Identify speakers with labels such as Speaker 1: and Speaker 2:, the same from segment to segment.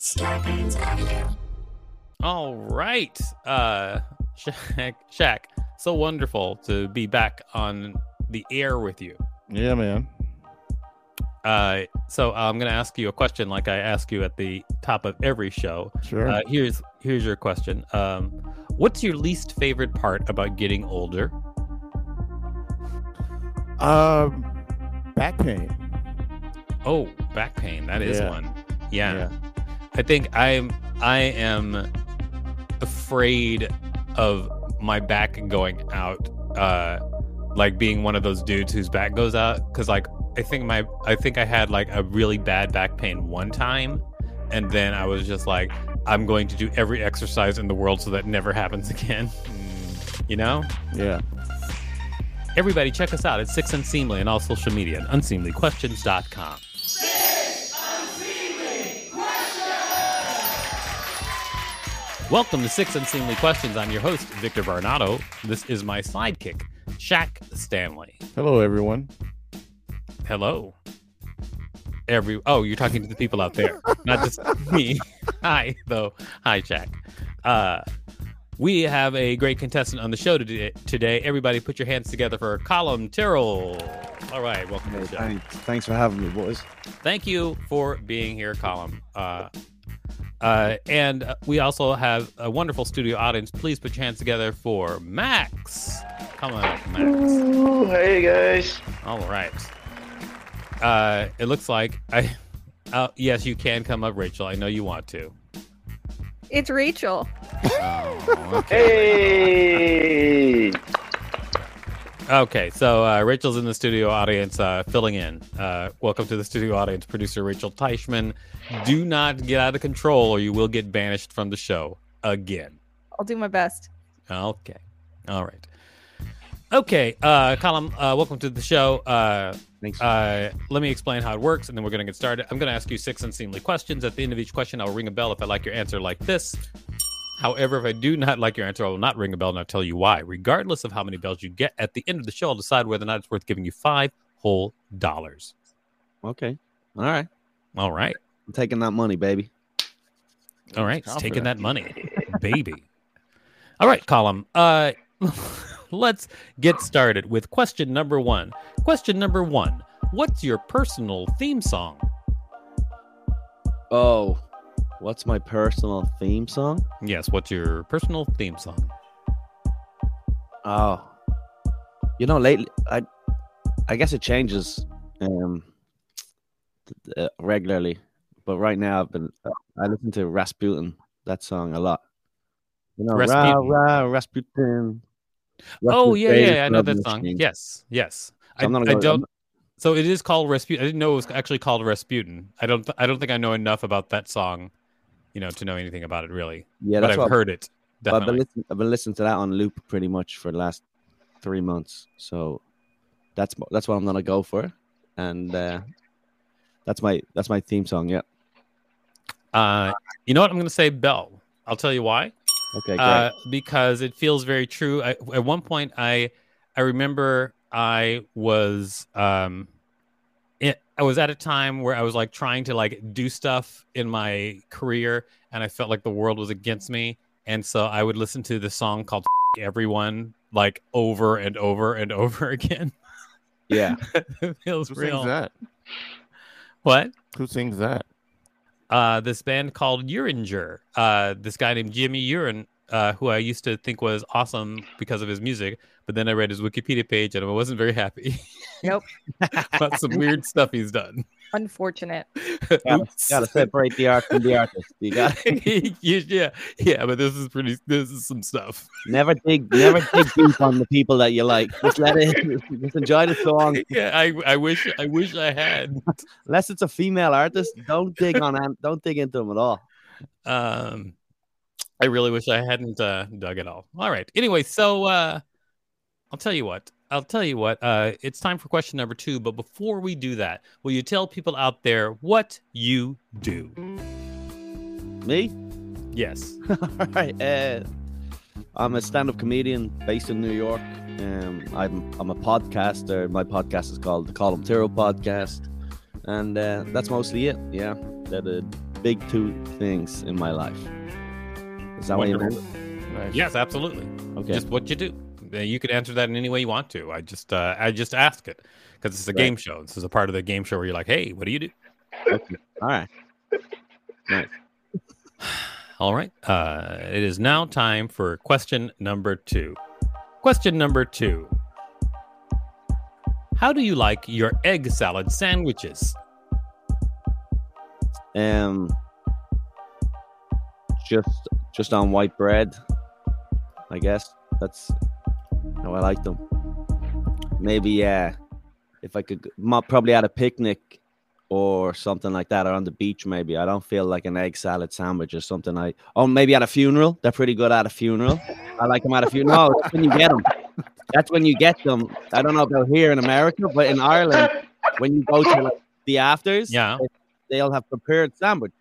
Speaker 1: people today.
Speaker 2: All right. Uh Shaq, Shaq, so wonderful to be back on the air with you.
Speaker 3: Yeah, man.
Speaker 2: Uh so I'm going to ask you a question like I ask you at the top of every show.
Speaker 3: Sure.
Speaker 2: Uh here's here's your question. Um what's your least favorite part about getting older?
Speaker 3: Um, back pain.
Speaker 2: Oh, back pain. That is
Speaker 3: Yeah.
Speaker 2: one. Yeah. I think I'm I am afraid of my back going out uh like being one of those dudes whose back goes out cuz like I think my I think I had like a really bad back pain one time and then I was just like I'm going to do every exercise in the world so that never happens again. You know?
Speaker 3: Yeah.
Speaker 2: Everybody check us out at Six Unseemly on all social media and unseemlyquestions.com. Welcome to Six Unseemly Questions. I'm your host, Victor Barnato. This is my sidekick, Shaq Stanley.
Speaker 3: Hello, everyone.
Speaker 2: Hello. Every oh, you're talking to the people out there, not just me. Hi, though. Hi, Shaq. Uh, we have a great contestant on the show today. Everybody, put your hands together for Colin Tyrrell. All right, welcome to the show.
Speaker 4: Thanks, thanks for having me, boys.
Speaker 2: Thank you for being here, Colin. Uh, uh, and uh, we also have a wonderful studio audience. Please put your hands together for Max. Come on, Max.
Speaker 5: Ooh, hey guys.
Speaker 2: All right. Uh, it looks like I. Uh, yes, you can come up, Rachel. I know you want to.
Speaker 6: It's Rachel.
Speaker 2: Oh, okay.
Speaker 5: Hey.
Speaker 2: Okay, so uh, Rachel's in the studio audience, uh, filling in. Uh, welcome to the studio audience, producer Rachel Teichman. Do not get out of control, or you will get banished from the show again.
Speaker 6: I'll do my best.
Speaker 2: Okay, all right. Okay, uh, Colin, uh, welcome to the show. Uh,
Speaker 4: Thanks.
Speaker 2: uh, let me explain how it works, and then we're going to get started. I'm going to ask you six unseemly questions. At the end of each question, I'll ring a bell if I like your answer, like this. However, if I do not like your answer, I will not ring a bell and I'll tell you why. Regardless of how many bells you get, at the end of the show, I'll decide whether or not it's worth giving you five whole dollars.
Speaker 4: okay. All right.
Speaker 2: All right.
Speaker 4: I'm taking that money, baby.
Speaker 2: All right. It's taking that money, baby. All right, Colin. Uh, let's get started with question number one. Question number one What's your personal theme song?
Speaker 4: Oh, what's my personal theme song?
Speaker 2: Yes, what's your personal theme song?
Speaker 4: Oh, you know, lately I, I guess it changes, um, th- uh, regularly. But right now, I've been I listen to Rasputin that song a lot. You know,
Speaker 2: Rasputin.
Speaker 4: Ra, Ra, Rasputin.
Speaker 2: Oh
Speaker 4: Rasputin
Speaker 2: yeah, yeah, I know that song.
Speaker 4: Machine.
Speaker 2: Yes, yes. I,
Speaker 4: So I'm not
Speaker 2: I don't. So it is called Rasputin. I didn't know it was actually called Rasputin. I don't. I don't think I know enough about that song, you know, to know anything about it really.
Speaker 4: Yeah,
Speaker 2: but
Speaker 4: that's
Speaker 2: I've
Speaker 4: what
Speaker 2: heard it.
Speaker 4: But I've been,
Speaker 2: Definitely.
Speaker 4: listening, I've been listening to that on loop pretty much for the last three months. So that's that's what I'm gonna go for, and uh, that's my that's my theme song. Yeah.
Speaker 2: Uh, you know what? I'm to say Bell. I'll tell you why.
Speaker 4: Okay.
Speaker 2: Uh, because it feels very true. I, at one point, I I remember I was um, I was at a time where I was like trying to like do stuff in my career, and I felt like the world was against me, and so I would listen to the song called "Everyone" like over and over and over again.
Speaker 4: yeah.
Speaker 2: it feels
Speaker 3: Who
Speaker 2: real.
Speaker 3: sings that?
Speaker 2: What?
Speaker 3: Who sings that?
Speaker 2: uh, this band called Uringer. Uh, this guy named Jimmy Urine, uh, who I used to think was awesome because of his music, but then I read his Wikipedia page and I wasn't very happy
Speaker 6: Nope.
Speaker 2: about some weird stuff he's done.
Speaker 6: Unfortunate.
Speaker 4: Gotta, gotta separate the art from the artist. You got
Speaker 2: yeah, yeah, but this is pretty. This is some stuff.
Speaker 4: never dig, never dig deep on the people that you like. Just let it. Just enjoy the song.
Speaker 2: Yeah, I, I wish, I wish I had.
Speaker 4: Unless it's a female artist, don't dig on. an- Don't dig into them at all.
Speaker 2: Um, I really wish I hadn't uh, dug it all. All right. Anyway, so uh, I'll tell you what. I'll tell you what. Uh, it's time for question number two. But before we do that, will you tell people out there what you do?
Speaker 4: Me?
Speaker 2: Yes.
Speaker 4: All right. Uh, I'm a stand-up comedian based in New York. Um, I'm I'm a podcaster. My podcast is called the Colm Tyrrell Podcast, and uh, that's mostly it. Yeah, they're the big two things in my life. Is that what you
Speaker 2: Wonderful.
Speaker 4: meant?
Speaker 2: Yes, absolutely.
Speaker 4: Okay.
Speaker 2: Just what you do. Uh, You can answer that in any way you want to. I just, uh, I just ask it because it's a
Speaker 4: Right.
Speaker 2: game show. This is a part of the game show where you're like, "Hey, what do you do?"
Speaker 4: okay. All right. Nice.
Speaker 2: All right. Uh, it is now time for question number two. Question number two How do you like your egg salad sandwiches?
Speaker 4: Um, just just on white bread, I guess. That's how I like them. Maybe yeah, if I could, probably at a picnic or something like that, or on the beach. Maybe I don't feel like an egg salad sandwich or something. I oh maybe at a funeral. They're pretty good at a funeral. I like them at a funeral. No, that's when you get them. That's when you get them. I don't know about here in America, but in Ireland, when you go to like, the afters,
Speaker 2: Yeah.
Speaker 4: they'll have prepared sandwich.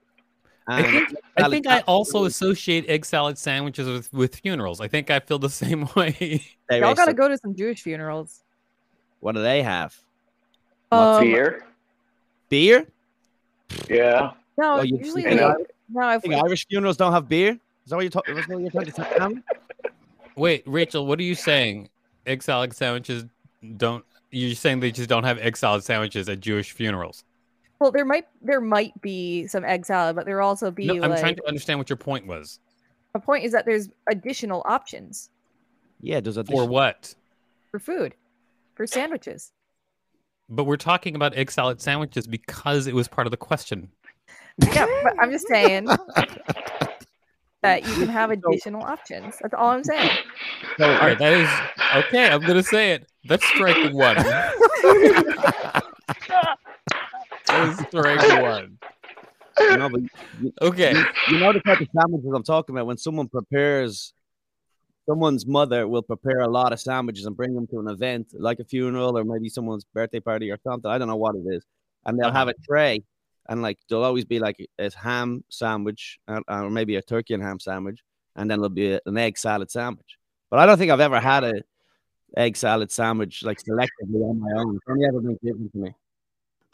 Speaker 4: And
Speaker 2: I think I also associate egg salad sandwiches with, with funerals. I think I feel the same way.
Speaker 4: very
Speaker 6: Y'all gotta
Speaker 4: sim-
Speaker 6: go to some Jewish funerals.
Speaker 4: What do they have?
Speaker 6: Um,
Speaker 5: Beer.
Speaker 4: Beer?
Speaker 5: Yeah.
Speaker 6: No,
Speaker 4: Oh, you-
Speaker 6: usually
Speaker 4: you
Speaker 6: they,
Speaker 4: think
Speaker 6: no. If,
Speaker 4: Think Irish funerals don't have beer? Is that what you're talking? What you're trying to tell me?
Speaker 2: Wait, Rachel, what are you saying? Egg salad sandwiches don't. You're saying they just don't have egg salad sandwiches at Jewish funerals?
Speaker 6: Well, there might there might be some egg salad, but there will also be
Speaker 2: No, I'm
Speaker 6: like
Speaker 2: trying to understand what your point was.
Speaker 6: the point is that there's additional options
Speaker 4: Yeah, there's a
Speaker 2: For what?
Speaker 6: for food, for sandwiches.
Speaker 2: But we're talking about egg salad sandwiches because it was part of the question.
Speaker 6: Yeah, but I'm just saying that you can have additional options. That's all I'm saying.
Speaker 2: All right, that is okay. I'm gonna say it. That's strike one. is strike one.
Speaker 4: You know, you,
Speaker 2: Okay.
Speaker 4: you, you know the type of sandwiches I'm talking about. When someone prepares, someone's mother will prepare a lot of sandwiches and bring them to an event, like a funeral or maybe someone's birthday party or something. I don't know what it is, and they'll have a tray, and like there'll always be like a ham sandwich uh, or maybe a turkey and ham sandwich, and then there'll be an egg salad sandwich. But I don't think I've ever had a egg salad sandwich like selectively on my own. It's only ever been given to me.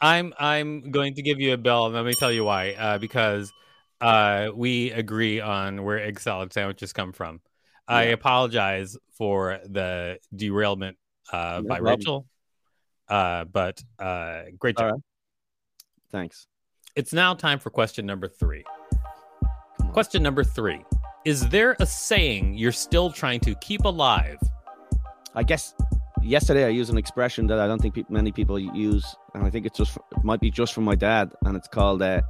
Speaker 2: I'm I'm going to give you a bell, and let me tell you why. Uh, because uh, we agree on where egg salad sandwiches come from. I apologize for the derailment uh,
Speaker 4: No
Speaker 2: by
Speaker 4: problem.
Speaker 2: Rachel, uh, but uh, great job.
Speaker 4: Right. Thanks.
Speaker 2: It's now time for question number three. Question number three: Is there a saying you're still trying to keep alive?
Speaker 4: I guess yesterday I used an expression that I don't think peop many people use, and I think it's just it might be just from my dad, and it's called uh,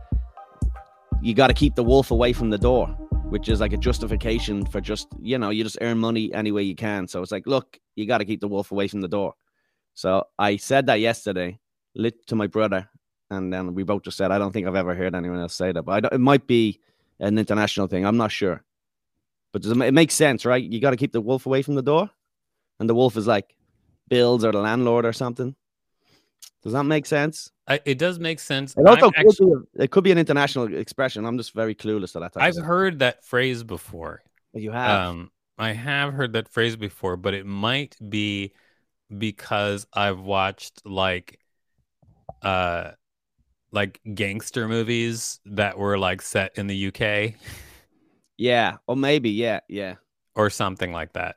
Speaker 4: "You got to keep the wolf away from the door," which is like a justification for just you know you just earn money any way you can. So it's like, look, you got to keep the wolf away from the door. So I said that yesterday, lit to my brother, and then we both just said, I don't think I've ever heard anyone else say that, but it might be an international thing. I'm not sure, but it makes sense, right? You got to keep the wolf away from the door, and the wolf is like Bills or the landlord or something. Does that make sense?
Speaker 2: I, it does make sense.
Speaker 4: It also could,
Speaker 2: actually,
Speaker 4: be a, it could be an international expression. I'm just very clueless to that. Type
Speaker 2: I've
Speaker 4: of
Speaker 2: heard that phrase before.
Speaker 4: you have.
Speaker 2: Um, I have heard that phrase before, but it might be because I've watched like, uh, like gangster movies that were like set in the UK
Speaker 4: yeah, or maybe yeah, yeah.
Speaker 2: or something like that.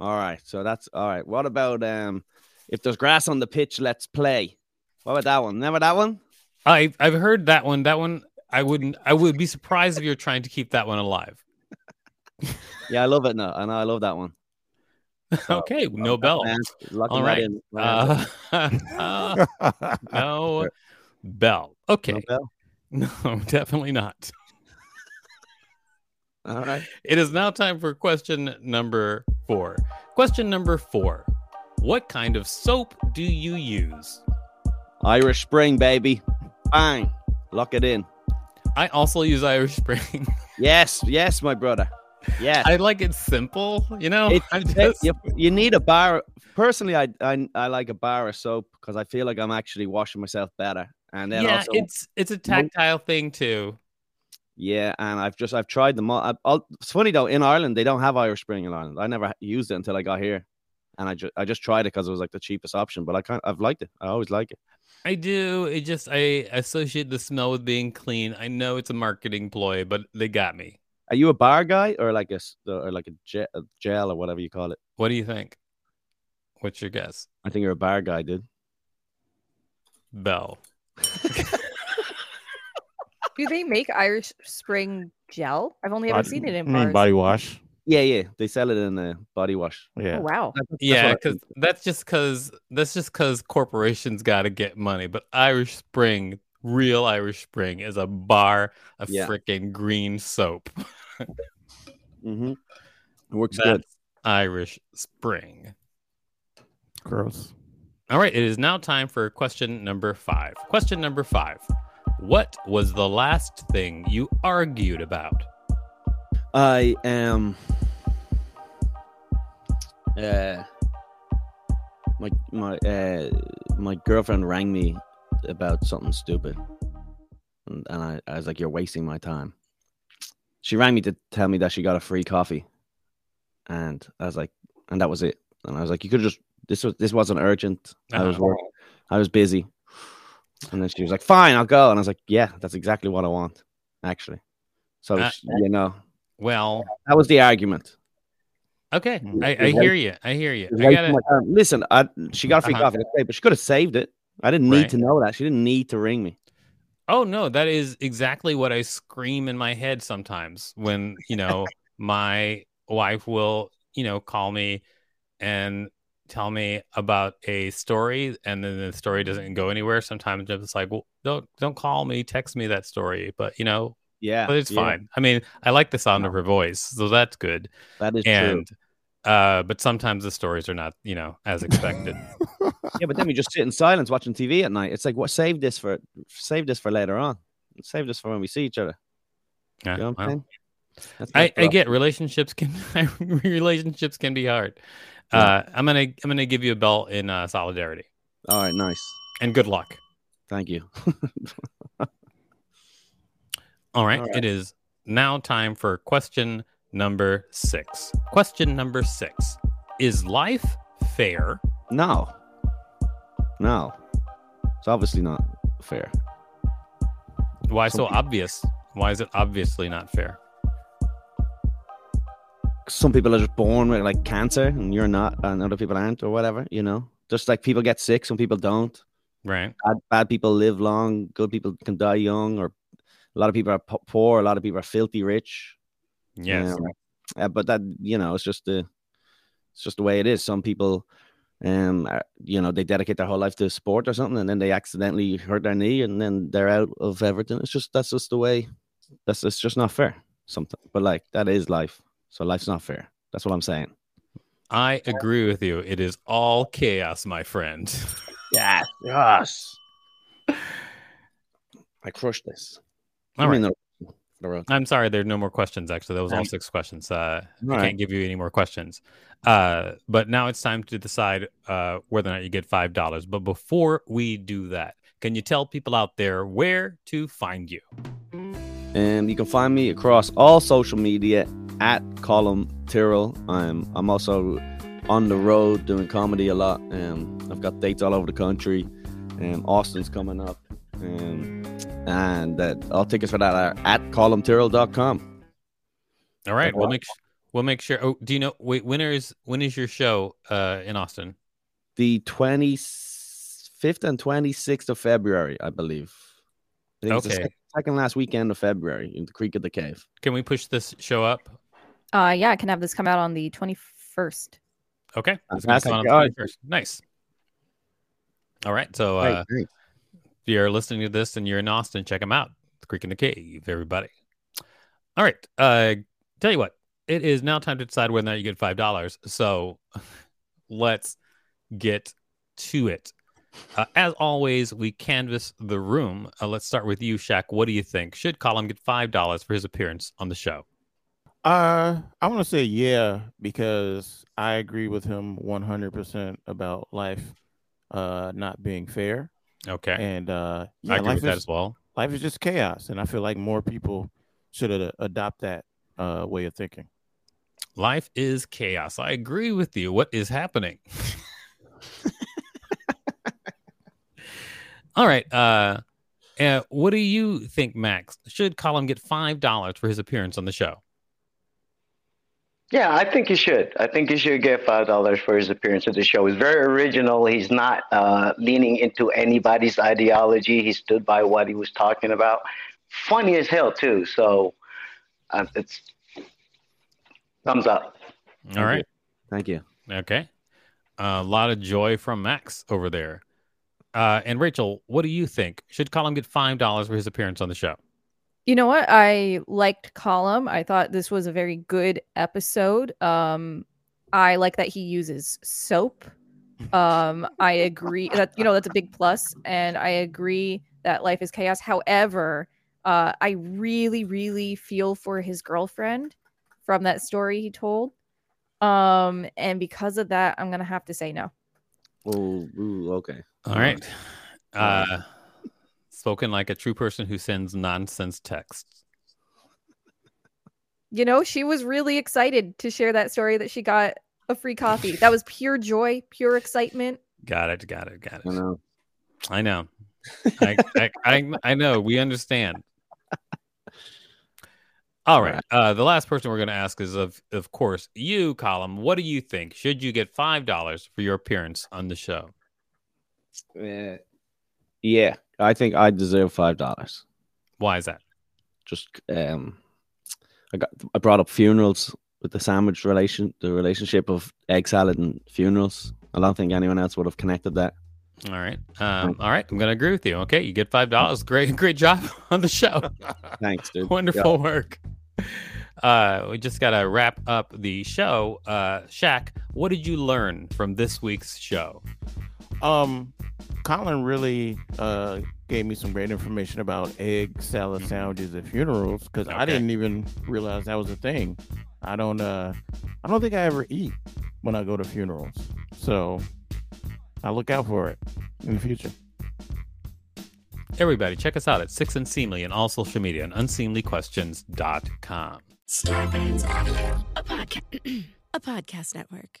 Speaker 4: All right, so that's all right. What about um, if there's grass on the pitch, let's play. What about that one? Remember that one?
Speaker 2: I I've heard that one. That one I wouldn't. I would be surprised if you're trying to keep that one alive.
Speaker 4: Yeah, I love it. No, I know I love that one.
Speaker 2: okay, no bell. All right.
Speaker 4: in.
Speaker 2: Uh, uh, no bell. Okay.
Speaker 4: No bell?
Speaker 2: No, definitely not.
Speaker 4: All right.
Speaker 2: It is now time for question number four. Question number four What kind of soap do you use?
Speaker 4: Irish Spring, baby. Bang. Lock it in.
Speaker 2: I also use Irish Spring.
Speaker 4: Yes, yes, my brother. Yeah,
Speaker 2: I like it simple, you know? I'm
Speaker 4: it- you, you need a bar. Personally, I, I I like a bar of soap because I feel like I'm actually washing myself better. And then
Speaker 2: yeah,
Speaker 4: also,
Speaker 2: it's it's a tactile thing too.
Speaker 4: Yeah, and I've just I've tried them all. I, I'll, it's funny though, in Ireland they don't have Irish Spring in Ireland. I never used it until I got here, and I just I just tried it because it was like the cheapest option. But I kind I've liked it. I always like it.
Speaker 2: I do. It just I associate the smell with being clean. I know it's a marketing ploy, but they got me.
Speaker 4: Are you a bar guy or like a or like a a gel or whatever you call it?
Speaker 2: What do you think? What's your guess?
Speaker 4: I think you're a bar guy, dude.
Speaker 2: Bell.
Speaker 6: Do they make Irish Spring gel? I've only ever
Speaker 3: Body-
Speaker 6: seen it in bars.
Speaker 3: body wash.
Speaker 4: Yeah, yeah. They sell it in a body wash.
Speaker 3: Yeah.
Speaker 6: Oh wow.
Speaker 4: That's- that's
Speaker 2: Yeah, because that's just because that's just because corporations got to get money. But Irish Spring, real Irish Spring, is a bar of
Speaker 4: Yeah.
Speaker 2: freaking green soap.
Speaker 4: Mhm. It works
Speaker 2: That's
Speaker 4: good.
Speaker 2: Irish Spring.
Speaker 3: Gross.
Speaker 2: All right, it is now time for question number five. Question number five. What was the last thing you argued about?
Speaker 4: I am. Uh, my my uh, my girlfriend rang me about something stupid, and, and I, I was like, "You're wasting my time." She rang me to tell me that she got a free coffee, and I was like, and that was it. And I was like, "You could just this was this wasn't urgent. I was
Speaker 2: Uh-huh.
Speaker 4: I was busy." And then she was like, "Fine, I'll go." And I was like, "Yeah, that's exactly what I want, actually." So
Speaker 2: Uh,
Speaker 4: she- you know,
Speaker 2: Well,
Speaker 4: that was the argument.
Speaker 2: okay,
Speaker 3: Mm.
Speaker 2: I, I
Speaker 4: It's
Speaker 2: hear you. I hear you. I
Speaker 4: wasting
Speaker 2: got it.
Speaker 4: my time. Listen, I, she got a free
Speaker 2: Uh-huh.
Speaker 4: coffee, that's but she could have saved it. I didn't need
Speaker 2: Right.
Speaker 4: to know that. She didn't need to ring me.
Speaker 2: Oh no, that is exactly what I scream in my head sometimes when, you know, my wife will, you know, call me and tell me about a story and then the story doesn't go anywhere. Sometimes I'm just like, well, don't don't call me, text me that story. But you know,
Speaker 4: Yeah,
Speaker 2: but it's
Speaker 4: yeah,
Speaker 2: fine. I mean, I like the sound of her voice, so that's good.
Speaker 4: That is true.
Speaker 2: And uh, but sometimes the stories are not, you know, as expected.
Speaker 4: Yeah, but then we just sit in silence watching TV at night. It's like, what? Save this for save this for later on. Save this for when we see each other.
Speaker 2: Yeah,
Speaker 4: You know
Speaker 2: well. I, I get relationships can relationships can be hard.
Speaker 4: Yeah.
Speaker 2: Uh, I'm gonna I'm gonna give you a belt in uh, solidarity
Speaker 4: All right, nice.
Speaker 2: and good luck.
Speaker 4: Thank you.
Speaker 2: All right,
Speaker 4: All right.
Speaker 2: it is now time for question number six. Question number six: Is life fair?
Speaker 4: No, no, it's obviously not fair.
Speaker 2: Why
Speaker 4: Some
Speaker 2: so
Speaker 4: people-
Speaker 2: obvious? Why is it obviously not fair?
Speaker 4: Some people are just born with like cancer, and you're not, and other people aren't, or whatever. You know, just like people get sick, some people don't.
Speaker 2: Right?
Speaker 4: bad, bad people live long. Good people can die young, or a lot of people are po- poor. A lot of people are filthy rich.
Speaker 2: Yes.
Speaker 4: Um, uh, but that you know, it's just the it's just the way it is. Some people, um, are, you know, they dedicate their whole life to sport or something, and then they accidentally hurt their knee, and then they're out of everything. It's just that's just the way. That's it's just not fair. Something, but like that is life. So life's not fair. That's what I'm saying.
Speaker 2: I agree with you. It is all chaos, my friend.
Speaker 4: Yes, yes. I crushed this.
Speaker 2: All
Speaker 4: Give me
Speaker 2: right.
Speaker 4: another- another round.
Speaker 2: I'm sorry, there are no more questions. Actually, that was all six questions. Uh, I
Speaker 4: all right.
Speaker 2: can't give you any more questions. Uh, but now it's time to decide uh, whether or not you get five dollars. But before we do that, can you tell people out there where to find you?
Speaker 4: And you can find me across all social media at Colm Tyrrell. I'm I'm also on the road doing comedy a lot. Um, I've got dates all over the country. Um, Austin's coming up. Um, and uh, all tickets for that are at colmtyrrell.com.
Speaker 2: All right, we'll make we'll make sure. Oh, do you know? Wait, when is when is your show uh, in Austin?
Speaker 4: The 25th and 26th of February, I believe. I think it's the
Speaker 2: Okay.
Speaker 4: sec- second last weekend of February in the Creek and the Cave.
Speaker 2: Can we push this show up?
Speaker 6: Uh, yeah, I can have this come out on the 21st.
Speaker 2: Okay. It's gonna
Speaker 4: Fantastic.
Speaker 2: come out on the 21st. Nice. All right. So uh, if you're listening to this and you're in Austin, check them out. The Creek and the Cave, everybody. All right. Uh, tell you what, it is now time to decide whether or not you get five dollars. So let's get to it. Uh, as always, we canvass the room. Uh, let's start with you, Shaq. What do you think? Should Colin get five dollars for his appearance on the show?
Speaker 3: Uh, I want to say yeah because I agree with him 100% about life uh not being fair
Speaker 2: Okay,
Speaker 3: and uh yeah,
Speaker 2: I agree with that
Speaker 3: is
Speaker 2: as well.
Speaker 3: life is just chaos and I feel like more people should uh, adopt that uh way of thinking.
Speaker 2: Life is chaos. I agree with you. What is happening? All right. Uh, uh, what do you think, Max? Should Colin get five dollars for his appearance on the show?
Speaker 5: Yeah, I think he should. I think he should get five dollars for his appearance at the show. He's very original. He's not uh, leaning into anybody's ideology. He stood by what he was talking about. Funny as hell too. So uh, it's thumbs up.
Speaker 2: All right.
Speaker 4: Thank you.
Speaker 2: Okay. a lot of joy from Max over there. Uh, and Rachel, what do you think? Should Colin get five dollars for his appearance on the show?
Speaker 6: You know what? I liked Colm. I thought this was a very good episode. Um, I like that he uses soap. Um, I agree that you know that's a big plus, and I agree that life is chaos. However, uh, I really, really feel for his girlfriend from that story he told. Um, and because of that, I'm gonna have to say no.
Speaker 4: Oh, ooh, okay.
Speaker 2: All right. Uh, spoken like a true person who sends nonsense texts.
Speaker 6: You know, she was really excited to share that story that she got a free coffee. That was pure joy, pure excitement.
Speaker 2: Got it. Got it. Got it.
Speaker 4: I know.
Speaker 2: I know. I, I, I, I know. We understand. All right. Uh, the last person we're going to ask is, of of course, you, Colin. What do you think? Should you get five dollars for your appearance on the show?
Speaker 4: Uh, yeah, I think I deserve five dollars.
Speaker 2: Why is that?
Speaker 4: Just um, I got I brought up funerals with the sandwich relation, the relationship of egg salad and funerals. I don't think anyone else would have connected that.
Speaker 2: All right. Um, all right. I'm going to agree with you. Okay. You get five dollars. Great, great job on the show.
Speaker 4: Thanks, dude.
Speaker 2: Wonderful work. Uh, we just got to wrap up the show. Uh, Shaq, what did you learn from this week's show?
Speaker 3: Um, Colin really uh gave me some great information about egg salad sandwiches at funerals because I didn't even realize that was a thing. I don't uh I don't think I ever eat when I go to funerals. So I look out for it in the future.
Speaker 2: Everybody, check us out at Six Unseemly and all social media and unseemlyquestions.com.
Speaker 7: Starburns Audio, a podcast, a podcast network.